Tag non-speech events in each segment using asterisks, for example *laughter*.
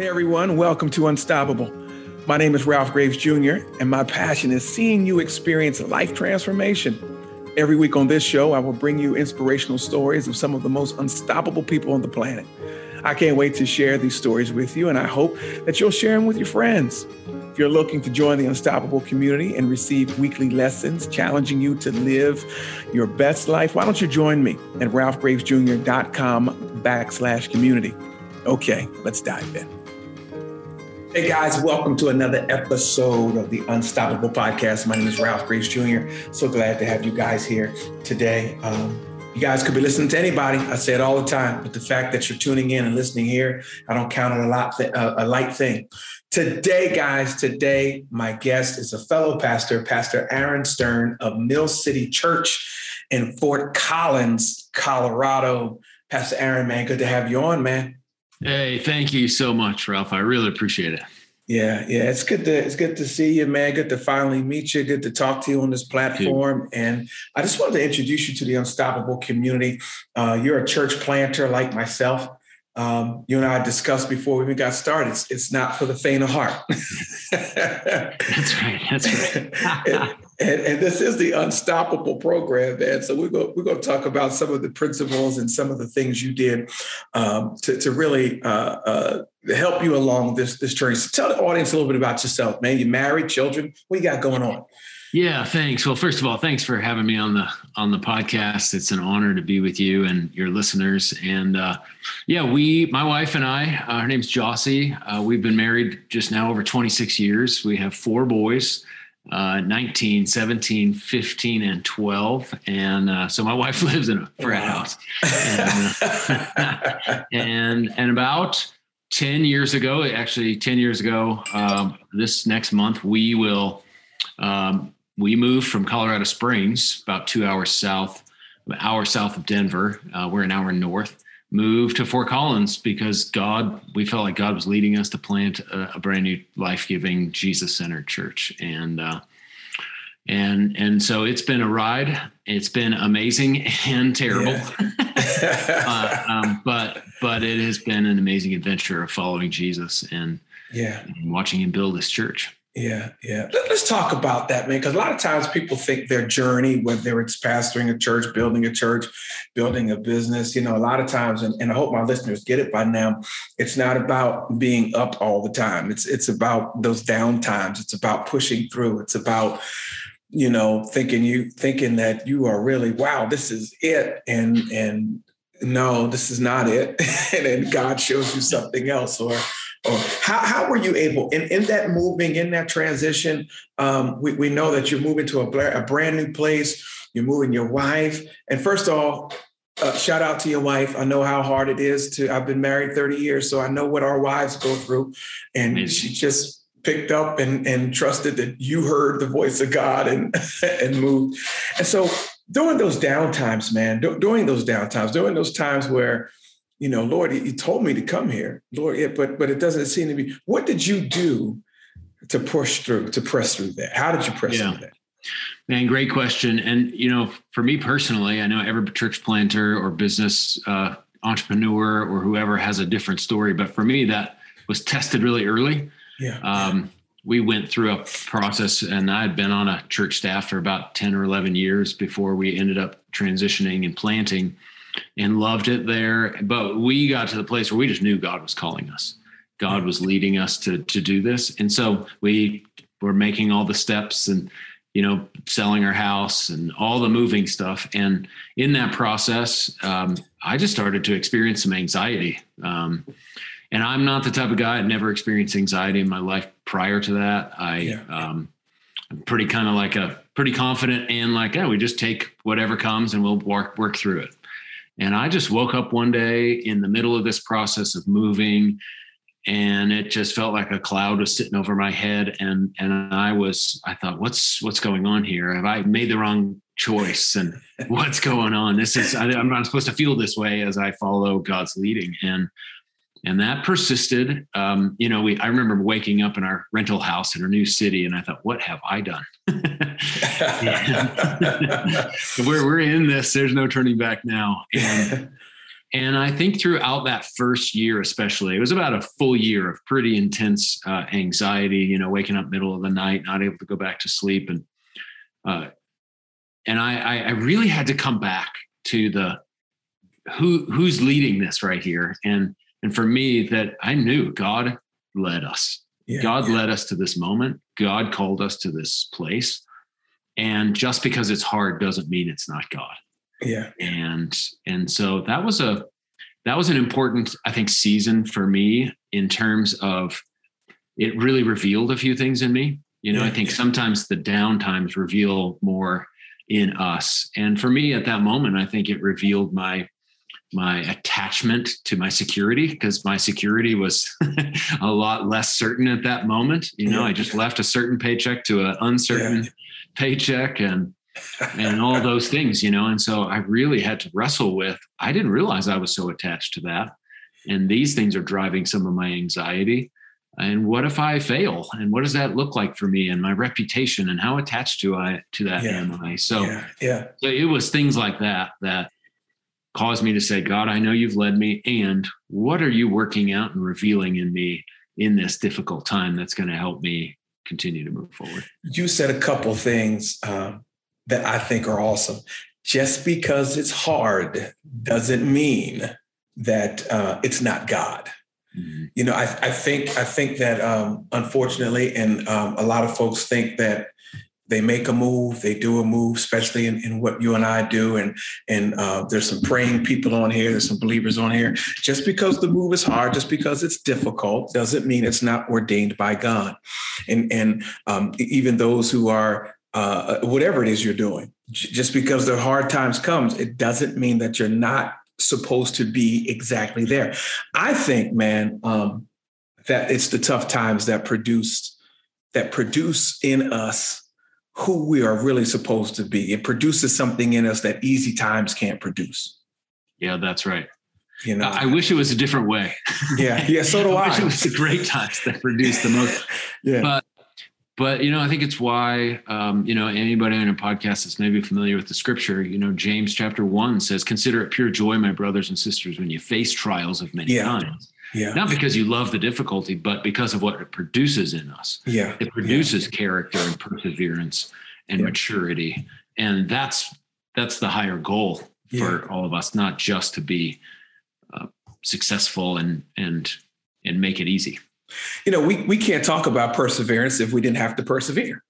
Hey everyone, welcome to Unstoppable. My name is Ralph Graves Jr., and my passion is seeing you experience life transformation. Every week on this show, I will bring you inspirational stories of some of the most unstoppable people on the planet. I can't wait to share these stories with you, and I hope that you'll share them with your friends. If you're looking to join the Unstoppable community and receive weekly lessons challenging you to live your best life, why don't you join me at ralphgravesjr.com backslash community. Okay, let's dive in. Hey guys, welcome to another episode of the Unstoppable Podcast. My name is Ralph Graves Jr. So glad to have you guys here today. Um, you guys could be listening to anybody. I say it all the time, but the fact that you're tuning in and listening here, I don't count it a lot, th- a light thing. Today, guys, today my guest is a fellow pastor, Pastor Aaron Stern of Mill City Church in Fort Collins, Colorado. Pastor Aaron, man, good to have you on, man. Hey, thank you so much, Ralph. I really appreciate it. Yeah, yeah, it's good to it's good to see you, man. Good to finally meet you. Good to talk to you on this platform. And I just wanted to introduce you to the Unstoppable community. Uh, you're a church planter like myself. Um, you and I discussed before we even got started. It's, it's not for the faint of heart. *laughs* that's right. That's right. *laughs* and, and, this is the Unstoppable program, man. So we're going we're going to talk about some of the principles and some of the things you did um, to, to really uh, uh, help you along this this journey. So tell the audience a little bit about yourself, man. You married, children. What you got going on? Yeah, thanks. Well, first of all, thanks for having me on the on the podcast. It's an honor to be with you and your listeners. And uh, yeah, we, my wife and I, uh, her name's Jossie. Uh, we've been married just now over 26 years. We have four boys. Uh, 19, 17, 15, and 12. And uh, so my *laughs* wife lives in a frat wow. house. And, uh, *laughs* and, and about 10 years ago, actually 10 years ago, um, this next month, we will um, we moved from Colorado Springs, about two hours south, an hour south of Denver. Uh, we're an hour north. Moved to Fort Collins because God, we felt like God was leading us to plant a, a brand new, life-giving, Jesus-centered church, and uh, and and so it's been a ride. It's been amazing and terrible, yeah. *laughs* uh, um, but but it has been an amazing adventure of following Jesus and yeah, and watching Him build this church. Yeah, yeah. Let, us talk about that, man. Because a lot of times people think their journey, whether it's pastoring a church, building a church, building a business, you know, a lot of times, and, and I hope my listeners get it by now, it's not about being up all the time. It's it's about those down times. It's about pushing through. It's about you know thinking you thinking that you are really wow this is it and and no this is not it *laughs* and then god shows you something else or or how, how were you able in, in that moving in that transition um, we, we know that you're moving to a, a brand new place you're moving your wife. And first of all uh, shout out to your wife. I know how hard it is to i've been married 30 years so i know what our wives go through. And Amazing. she just picked up and, and trusted that you heard the voice of god and *laughs* and moved. And so during those downtimes man during those downtimes during those times where you know, Lord, you told me to come here, Lord, yeah, but but it doesn't seem to be. What did you do to push through, to press through that? How did you press yeah. through that? Man, great question. And you know, for me personally, I know every church planter or business uh, entrepreneur or whoever has a different story, but for me, that was tested really early. Yeah. Um, we went through a process, and I had been on a church staff for about ten or eleven years before we ended up transitioning and planting and loved it there. But we got to the place where we just knew God was calling us. God was leading us to to do this, and so we were making all the steps and you know selling our house and all the moving stuff. And in that process, um, I just started to experience some anxiety. Um, and I'm not the type of guy I'd never experienced anxiety in my life prior to that. I yeah. um, I'm pretty kind of like a pretty confident and like, yeah, we just take whatever comes and we'll work work through it. And I just woke up one day in the middle of this process of moving and it just felt like a cloud was sitting over my head and and I was I thought what's what's going on here? Have I made the wrong choice? And what's going on? This is I, I'm not supposed to feel this way as I follow God's leading. And and that persisted. Um, you know, we I remember waking up in our rental house in our new city, and I thought, "What have I done?" *laughs* we're we're in this. There's no turning back now. And And I think throughout that first year, especially, it was about a full year of pretty intense uh, anxiety. You know, waking up middle of the night, not able to go back to sleep, and uh, and I, I really had to come back to the who who's leading this right here, and and for me, that I knew God led us. Yeah, God yeah. led us to this moment. God called us to this place. And just because it's hard doesn't mean it's not God. Yeah. And and so that was a that was an important, I think, season for me in terms of it really revealed a few things in me. You know, yeah, I think sometimes the down times reveal more in us. And for me at that moment, I think it revealed my my attachment to my security because my security was *laughs* a lot less certain at that moment. You know, yeah. I just left a certain paycheck to an uncertain yeah. *laughs* paycheck and *laughs* and all those things, you know. And so I really had to wrestle with, I didn't realize I was so attached to that. And these things are driving some of my anxiety. And what if I fail? And what does that look like for me and my reputation and how attached to I to that yeah. am I? So yeah. yeah. So it was things like that that caused me to say, God, I know you've led me. And what are you working out and revealing in me in this difficult time that's going to help me continue to move forward? You said a couple things um, that I think are awesome. Just because it's hard doesn't mean that uh, it's not God. Mm-hmm. You know, I, I, think I think that um, unfortunately, and um, a lot of folks think that they make a move, they do a move, especially in, in what you and I do. And and uh, there's some praying people on here, there's some believers on here. Just because the move is hard, just because it's difficult, doesn't mean it's not ordained by God. And and um, even those who are uh, whatever it is you're doing, just because the hard times comes, it doesn't mean that you're not supposed to be exactly there. I think, man, um, that it's the tough times that produce that produce in us who we are really supposed to be. It produces something in us that easy times can't produce. Yeah, that's right. You know, I wish it was a different way. Yeah, yeah. So do I. *laughs* I. Wish it was the great times that produce the most. *laughs* yeah. But but you know, I think it's why um, you know anybody on a podcast that's maybe familiar with the scripture. You know, James chapter one says, "Consider it pure joy, my brothers and sisters, when you face trials of many yeah. kinds." Yeah. Not because you love the difficulty, but because of what it produces in us. Yeah. It produces yeah. character and perseverance and yeah. maturity. And that's that's the higher goal for yeah. all of us, not just to be uh, successful and and and make it easy. You know, we we can't talk about perseverance if we didn't have to persevere.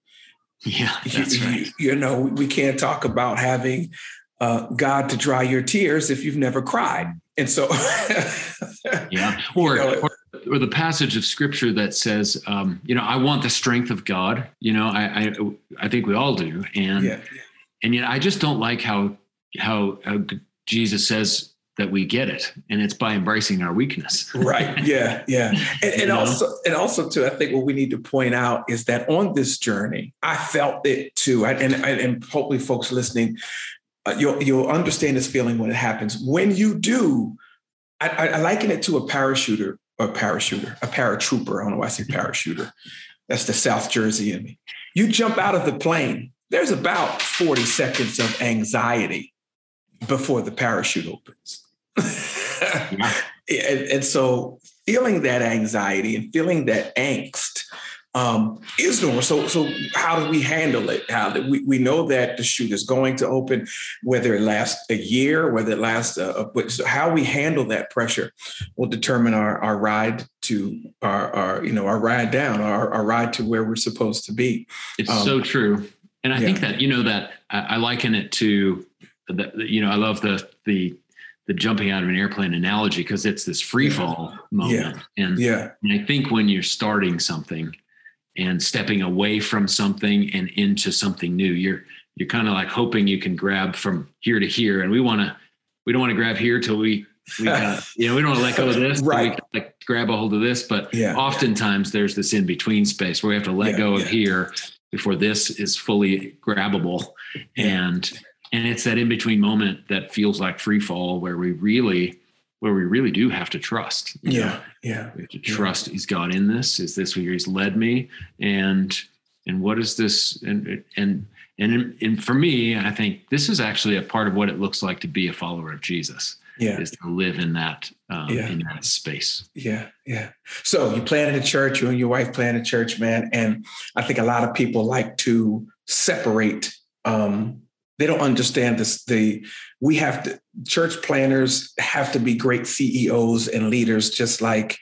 Yeah, that's you, right. You, you know, we can't talk about having uh, God to dry your tears if you've never cried. And so, *laughs* yeah, or, you know, or, or the passage of scripture that says, um, you know, I want the strength of God. You know, I I, I think we all do, and yeah. and yet I just don't like how how, how Jesus says that we get it. And it's by embracing our weakness. Right. *laughs* Yeah. Yeah. And, and also and also too i think what we need to point out is that on this journey i felt it too. I, and and hopefully folks listening uh, you'll you'll understand this feeling when it happens. When you do, I, I, I liken it to a parachuter a parachuter, a paratrooper. I don't know why I say parachuter. That's the South Jersey in me. You jump out of the plane. There's about 40 seconds of anxiety before the parachute opens. yeah. *laughs* and, and so feeling that anxiety and feeling that angst um, is normal. So, so how do we handle it? How do we, we know that the chute is going to open, whether it lasts a year, whether it lasts a, a so how we handle that pressure will determine our, our ride to our, our, you know, our ride down, our, our ride to where we're supposed to be. It's um, so true. And I yeah. think that, you know, that I, I liken it to the, you know, I love the, the, the jumping out of an airplane analogy because it's this free fall yeah. moment. Yeah. And, yeah. and I think when you're starting something, and stepping away from something and into something new. You're you're kind of like hoping you can grab from here to here, and we want to we don't want to grab here till we we got *laughs* you know we don't want to let go of this right we like grab a hold of this but yeah, oftentimes yeah. there's this in between space where we have to let yeah, go of here before this is fully grabbable and and it's that in between moment that feels like free fall where we really where we really do have to trust. Yeah, know? yeah. We have to trust yeah. He's God in this. Is this where He's led me? And and what is this? And and and and for me, I think this is actually a part of what it looks like to be a follower of Jesus. yeah. is to live in that um, yeah. in that space. Yeah, yeah. So you planted a church. You and your wife planted a church, man. And I think a lot of people like to separate. Um, they don't understand this. The we have to church planters have to be great CEOs and leaders, just like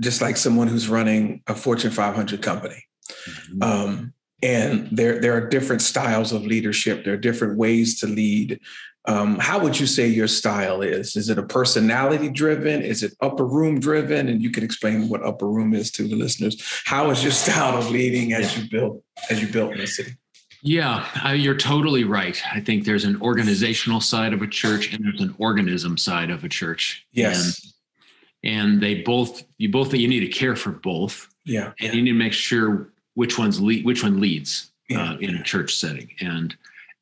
just like someone who's running a Fortune 500 company. Mm-hmm. Um, and there there are different styles of leadership. There are different ways to lead. Um, how would you say your style is? Is it a personality driven? Is it upper room driven? And you can explain what upper room is to the listeners. How is your style of leading as you build as you built in the city? Yeah, I, you're totally right. I think there's an organizational side of a church and there's an organism side of a church. Yes. And, and they both, you both, you need to care for both. Yeah. And you need to make sure which one's lead, which one leads yeah. uh, in a church setting. And,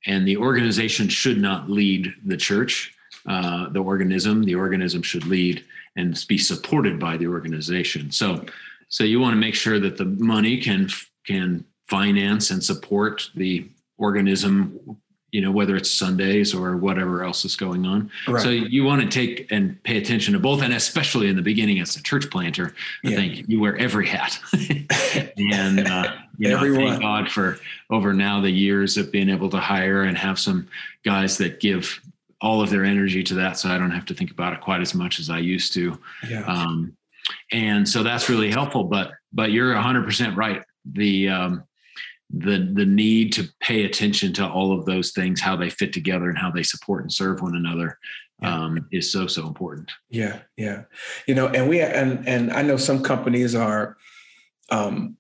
and the organization should not lead the church, uh, the organism. The organism should lead and be supported by the organization. So, so you want to make sure that the money can can finance and support the organism you know whether it's sundays or whatever else is going on right. so you want to take and pay attention to both and especially in the beginning as a church planter i yeah. think you wear every hat *laughs* and uh, you know Everyone. thank god for over now the years of being able to hire and have some guys that give all of their energy to that so i don't have to think about it quite as much as i used to yeah. um, and so that's really helpful but but you're 100% right the um, the the need to pay attention to all of those things, how they fit together, and how they support and serve one another, um, is so so important. Yeah, yeah, you know, and we and and I know some companies are um,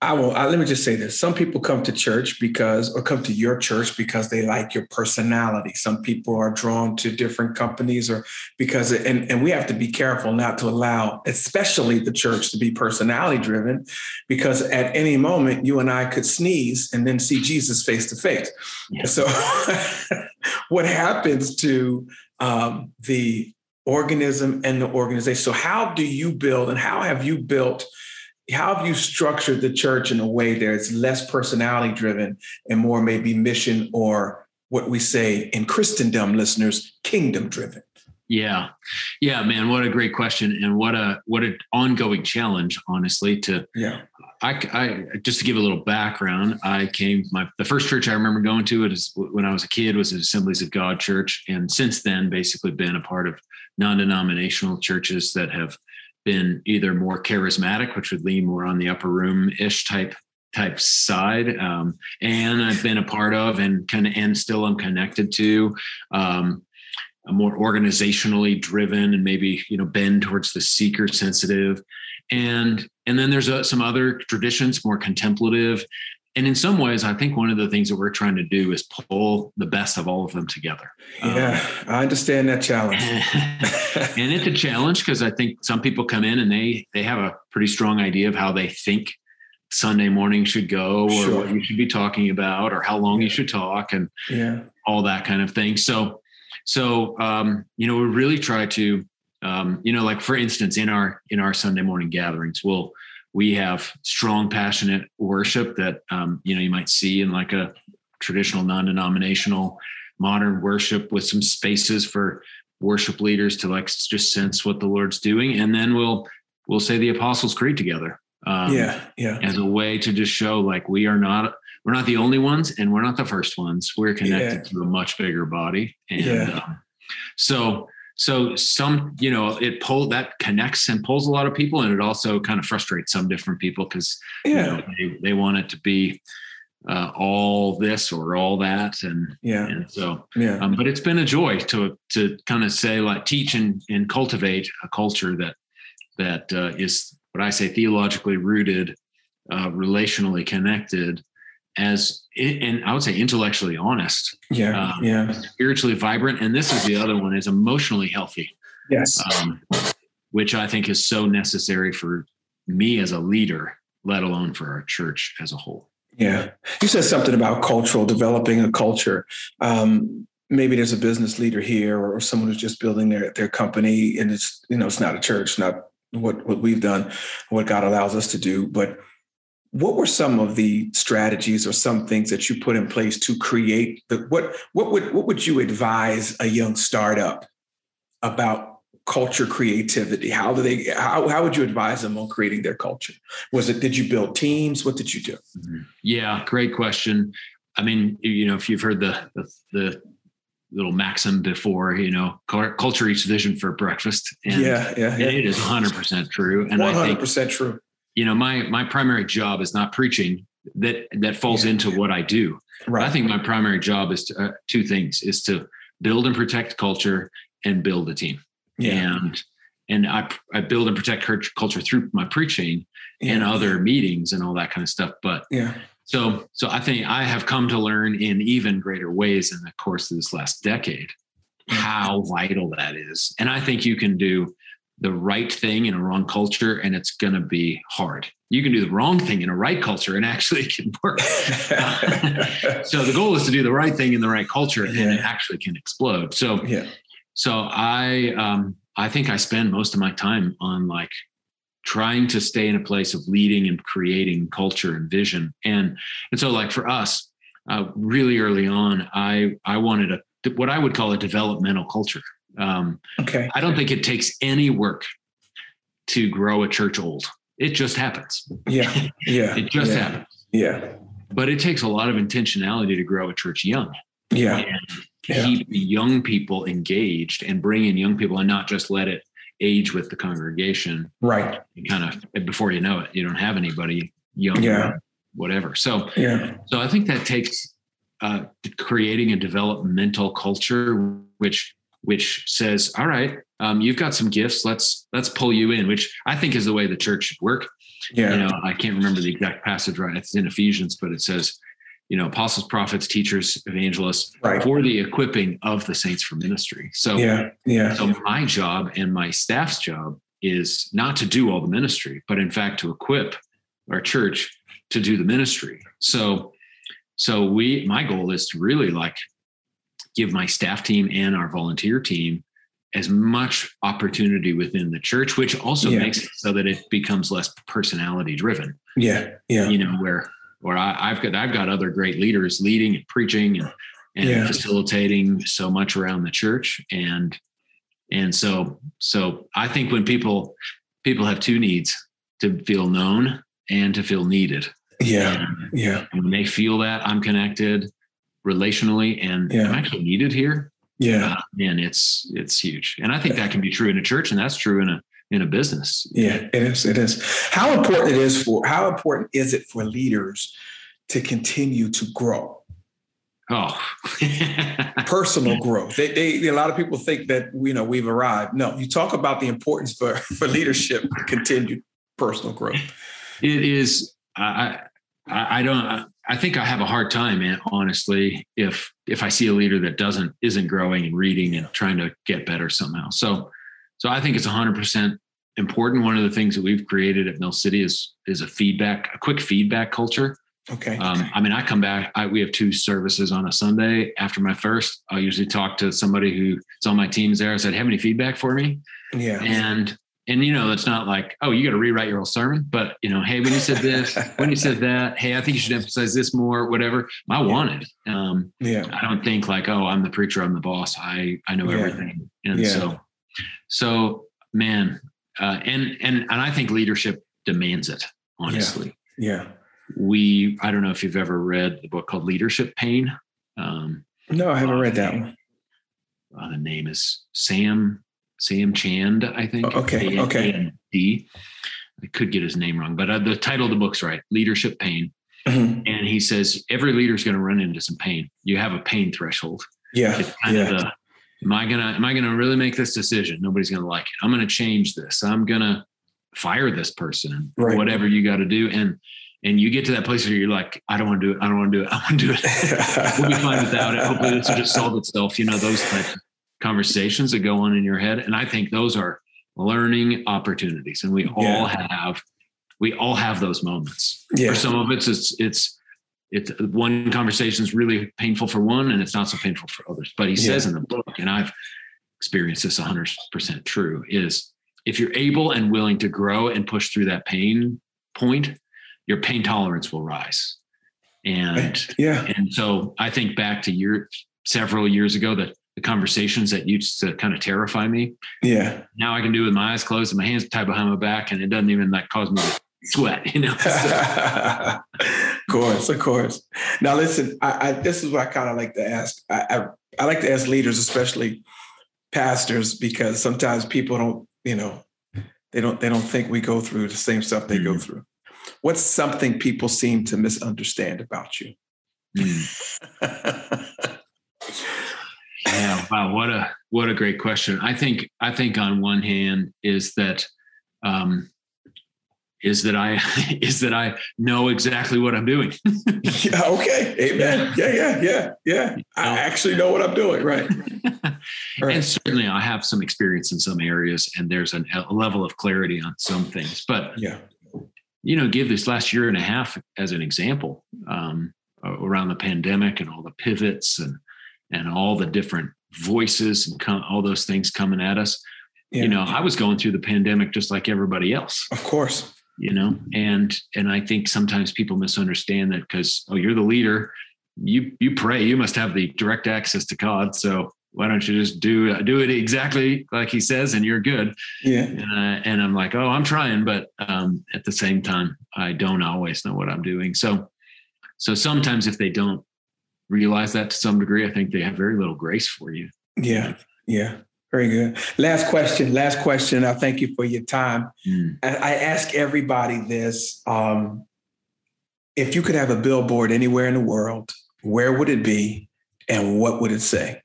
I will. I, let me just say this: some people come to church because, or come to your church because they like your personality. Some people are drawn to different companies, or because, and and we have to be careful not to allow, especially the church, to be personality driven, because at any moment you and I could sneeze and then see Jesus face to face. So, *laughs* what happens to um, the organism and the organization? So, how do you build, and how have you built? How have you structured the church in a way that it's less personality driven and more maybe mission or what we say in Christendom listeners, kingdom driven? Yeah. Yeah, man, what a great question and what a what an ongoing challenge honestly to Yeah. I, I just to give a little background, I came my the first church I remember going to it is when I was a kid was an Assemblies of God church and since then basically been a part of non-denominational churches that have been either more charismatic, which would lean more on the upper room ish type type side, um, and I've been a part of and kind of and still I'm connected to. Um, a more organizationally driven and maybe you know bend towards the seeker sensitive and and then there's a, some other traditions more contemplative and in some ways i think one of the things that we're trying to do is pull the best of all of them together yeah um, i understand that challenge *laughs* *laughs* and it's a challenge because i think some people come in and they they have a pretty strong idea of how they think sunday morning should go or sure. what you should be talking about or how long yeah. you should talk and yeah all that kind of thing so so um, you know we really try to um, you know like for instance in our in our sunday morning gatherings we'll we have strong, passionate worship that um, you know you might see in like a traditional non-denominational modern worship with some spaces for worship leaders to like just sense what the Lord's doing, and then we'll we'll say the Apostles' Creed together. Um, yeah, yeah. As a way to just show like we are not we're not the only ones, and we're not the first ones. We're connected yeah. to a much bigger body, and yeah. um, so so some you know it pull that connects and pulls a lot of people and it also kind of frustrates some different people because yeah. you know they, they want it to be uh, all this or all that and yeah and so yeah um, but it's been a joy to to kind of say like teach and, and cultivate a culture that that uh, is what i say theologically rooted uh, relationally connected as and I would say intellectually honest. Yeah, um, yeah. Spiritually vibrant, and this is the other one is emotionally healthy. Yes, um, which I think is so necessary for me as a leader, let alone for our church as a whole. Yeah, you said something about cultural developing a culture. Um, maybe there's a business leader here or someone who's just building their their company, and it's you know it's not a church, not what what we've done, what God allows us to do, but what were some of the strategies or some things that you put in place to create the what what would what would you advise a young startup about culture creativity? How do they? How how would you advise them on creating their culture? Was it did you build teams? What did you do? Mm-hmm. Yeah, great question. I mean, you know, if you've heard the the, the little maxim before, you know, culture eats vision for breakfast. And, yeah, yeah, yeah. it is 100% true. And 100% I think, true. You know, my my primary job is not preaching. That that falls yeah, into what I do. Right. I think my primary job is to, uh, two things: is to build and protect culture and build a team. Yeah. And and I I build and protect culture through my preaching yeah. and other meetings and all that kind of stuff. But yeah, so, so I think I have come to learn in even greater ways in the course of this last decade how vital that is. And I think you can do the right thing in a wrong culture and it's going to be hard. You can do the wrong thing in a right culture and actually it can work. *laughs* so the goal is to do the right thing in the right culture and it actually can explode. So, yeah. So I, um, I think I spend most of my time on like trying to stay in a place of leading and creating culture and vision. And and so like for us, uh, really early on, I I wanted a what I would call a developmental culture. Um, okay. I don't think it takes any work to grow a church old. It just happens. Yeah. Yeah. *laughs* it just yeah. happens. Yeah. But it takes a lot of intentionality to grow a church young. Yeah. And keep young people engaged and bring in young people and not just let it age with the congregation. Right. kind of before you know it, you don't have anybody young yeah. whatever. So yeah. So I think that takes uh, creating a developmental culture which which says, all right, um, you've got some gifts. Let's let's pull you in, which I think is the way the church should work. Yeah. You know, I can't remember the exact passage right. It's in Ephesians, but it says, you know, apostles, prophets, teachers, evangelists right. for the equipping of the saints for ministry. So, yeah, yeah. So my job and my staff's job is not to do all the ministry, but in fact to equip our church to do the ministry. So, so we, my goal is to really like give my staff team and our volunteer team as much opportunity within the church, which also yeah. makes it so that it becomes less personality driven. Yeah, yeah. You know where where I, have got I've got other great leaders leading and preaching and and yeah. facilitating so much around the church and and so so I think when people people have two needs to feel known and to feel needed. Yeah. And, yeah. And when they feel that I'm connected relationally and yeah. I'm actually needed here. Yeah. Uh, and it's it's huge. And I think that can be true in a church and that's true in a in a business. Yeah, it is. It is. How important it is for how important is it for leaders to continue to grow? Oh, *laughs* personal growth. They, they, a lot of people think that you know we've arrived. No, you talk about the importance for for leadership continued personal growth. It is. I I, I don't. I think I have a hard time, man, honestly, if if I see a leader that doesn't isn't growing and reading and trying to get better somehow. So so I think it's 100% important. One of the things that we've created at Mill City is is a feedback, a quick feedback culture. Okay. Um, I mean, I come back. I, we have two services on a Sunday. After my first, I usually talk to somebody who's on my teams there. I said, "Have any feedback for me?" Yeah. And and you know, it's not like, oh, you got to rewrite your whole sermon, but you know, hey, when you said this, *laughs* when you said that, hey, I think you should emphasize this more, whatever. I want it. Um, yeah. I don't think like, oh, I'm the preacher, I'm the boss. I I know yeah. everything, and yeah. so so, man, uh, and and and I think leadership demands it. Honestly, yeah. yeah. We, I don't know if you've ever read the book called Leadership Pain. Um, no, I haven't uh, read that one. Uh, the name is Sam Sam Chand, I think. Oh, okay. Okay. A-N-D. I could get his name wrong, but uh, the title of the book's right. Leadership Pain. Mm-hmm. And he says every leader is going to run into some pain. You have a pain threshold. Yeah. Yeah. the am I gonna am I gonna really make this decision? Nobody's gonna like it. I'm gonna change this. I'm gonna fire this person right. whatever you got to do. And and you get to that place where you're like, I don't want to do it. I don't want to do it. I want to do it. *laughs* we'll be fine without it. Hopefully this will just solve itself. You know, those type of conversations that go on in your head. And I think those are learning opportunities. And we yeah. all have we all have those moments. Yeah. For some of it's it's it's it's one conversation is really painful for one and it's not so painful for others but he yeah. says in the book and i've experienced this 100% true is if you're able and willing to grow and push through that pain point your pain tolerance will rise and yeah and so i think back to year several years ago that the conversations that used to kind of terrify me. Yeah. Now I can do it with my eyes closed and my hands tied behind my back, and it doesn't even like cause me to sweat. You know. *laughs* of course, of course. Now listen, I, I this is what I kind of like to ask. I, I I like to ask leaders, especially pastors, because sometimes people don't, you know, they don't they don't think we go through the same stuff they mm-hmm. go through. What's something people seem to misunderstand about you? Mm. *laughs* wow what a what a great question. I think i think on one hand is that um is that i *laughs* is that i know exactly what i'm doing. *laughs* Yeah, okay amen. Yeah. Yeah yeah yeah i actually know what i'm doing right. *laughs* right. And certainly i have some experience in some areas and there's an, a level of clarity on some things but yeah. you know give this last year and a half as an example um around the pandemic and all the pivots and and all the different voices and com- all those things coming at us. Yeah. You know, I was going through the pandemic just like everybody else. Of course. You know, and and I think sometimes people misunderstand that because oh, you're the leader, you you pray, you must have the direct access to God. So why don't you just do do it exactly like He says, and you're good. Yeah. Uh, and I'm like, oh, I'm trying, but um, at the same time, I don't always know what I'm doing. So so sometimes if they don't realize that to some degree, I think they have very little grace for you. Yeah, yeah. Very good. Last question. Last question. I thank you for your time. Mm. I ask everybody this: um, if you could have a billboard anywhere in the world, where would it be, and what would it say?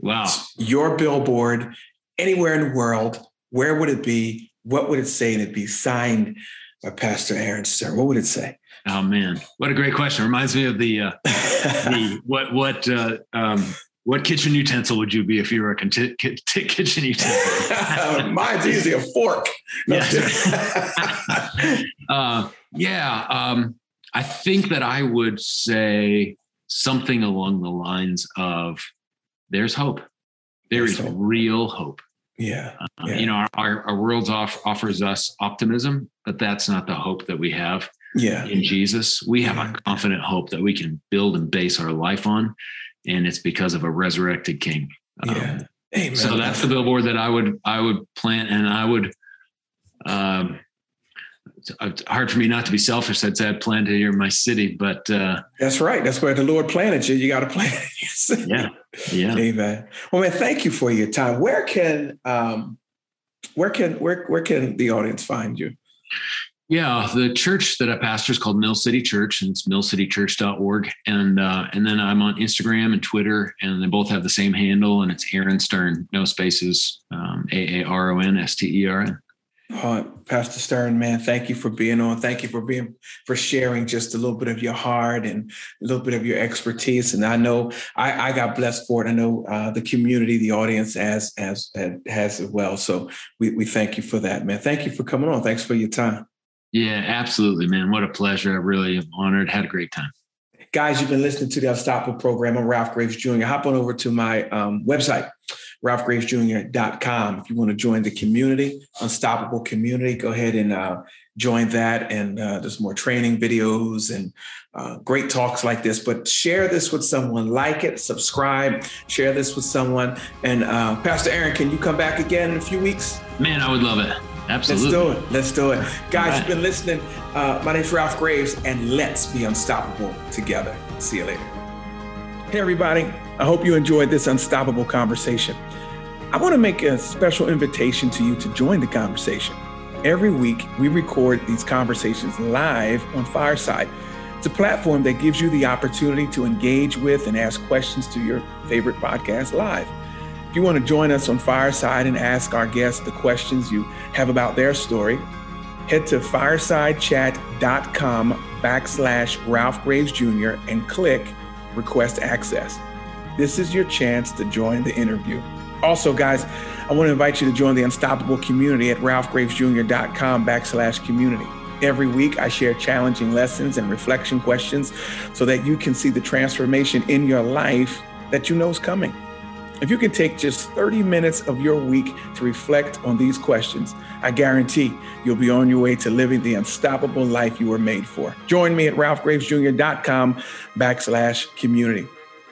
Wow. Your billboard anywhere in the world, where would it be? What would it say? And it'd be signed by Pastor Aaron Stern. What would it say? Oh man, what a great question! Reminds me of the uh, the *laughs* what what uh, um, what kitchen utensil would you be if you were a kitchen utensil? *laughs* Mine's easy, a fork. Yeah. *laughs* uh, yeah. Um, I think that I would say something along the lines of "There's hope. There There's is hope. real hope." Yeah. Uh, yeah. You know, our, our, our world off, offers us optimism, but that's not the hope that we have yeah. in Jesus. We have a confident hope that we can build and base our life on, and it's because of a resurrected King. Um, yeah. Amen. So that's the billboard that I would I would plant, and I would. Um, it's hard for me not to be selfish. I'd say I planted here in my city, but uh, that's right. That's where the Lord planted you. You got to plant it. yeah, yeah. Amen. Well, man, thank you for your time. Where can um, where can where where can the audience find you? Yeah, the church that I pastor is called Mill City Church, and it's millcitychurch.org. And uh, and then I'm on Instagram and Twitter, and they both have the same handle, and it's Aaron Stern, no spaces, um, A A R O N S T E R N. Uh, Pastor Stern, man, thank you for being on. Thank you for being for sharing just a little bit of your heart and a little bit of your expertise. And I know I, I got blessed for it. I know uh, the community, the audience, as as has as well. So we we thank you for that, man. Thank you for coming on. Thanks for your time. Yeah, absolutely, man. What a pleasure. I really am honored. Had a great time. Guys, you've been listening to the Unstoppable program. I'm Ralph Graves Jr. Hop on over to my um, website, ralphgravesjr.com. If you want to join the community, Unstoppable community, go ahead and uh, join that. And uh, there's more training videos and uh, great talks like this. But share this with someone, like it, subscribe, share this with someone. And uh, Pastor Aaron, can you come back again in a few weeks? Man, I would love it. Absolutely. Let's do it. Let's do it. Guys, right. you've been listening. Uh, my name's Ralph Graves, and let's be unstoppable together. See you later. Hey, everybody. I hope you enjoyed this unstoppable conversation. I want to make a special invitation to you to join the conversation. Every week, we record these conversations live on Fireside. It's a platform that gives you the opportunity to engage with and ask questions to your favorite podcast live. If you want to join us on Fireside and ask our guests the questions you have about their story, head to firesidechat.com backslash Ralph Graves Jr. and click Request Access. This is your chance to join the interview. Also, guys, I want to invite you to join the Unstoppable community at ralphgravesjr.com backslash community. Every week, I share challenging lessons and reflection questions so that you can see the transformation in your life that you know is coming. If you can take just 30 minutes of your week to reflect on these questions, I guarantee you'll be on your way to living the unstoppable life you were made for. Join me at ralphgravesjr.com backslash community.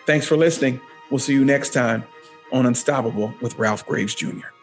Thanks for listening. We'll see you next time on Unstoppable with Ralph Graves Jr.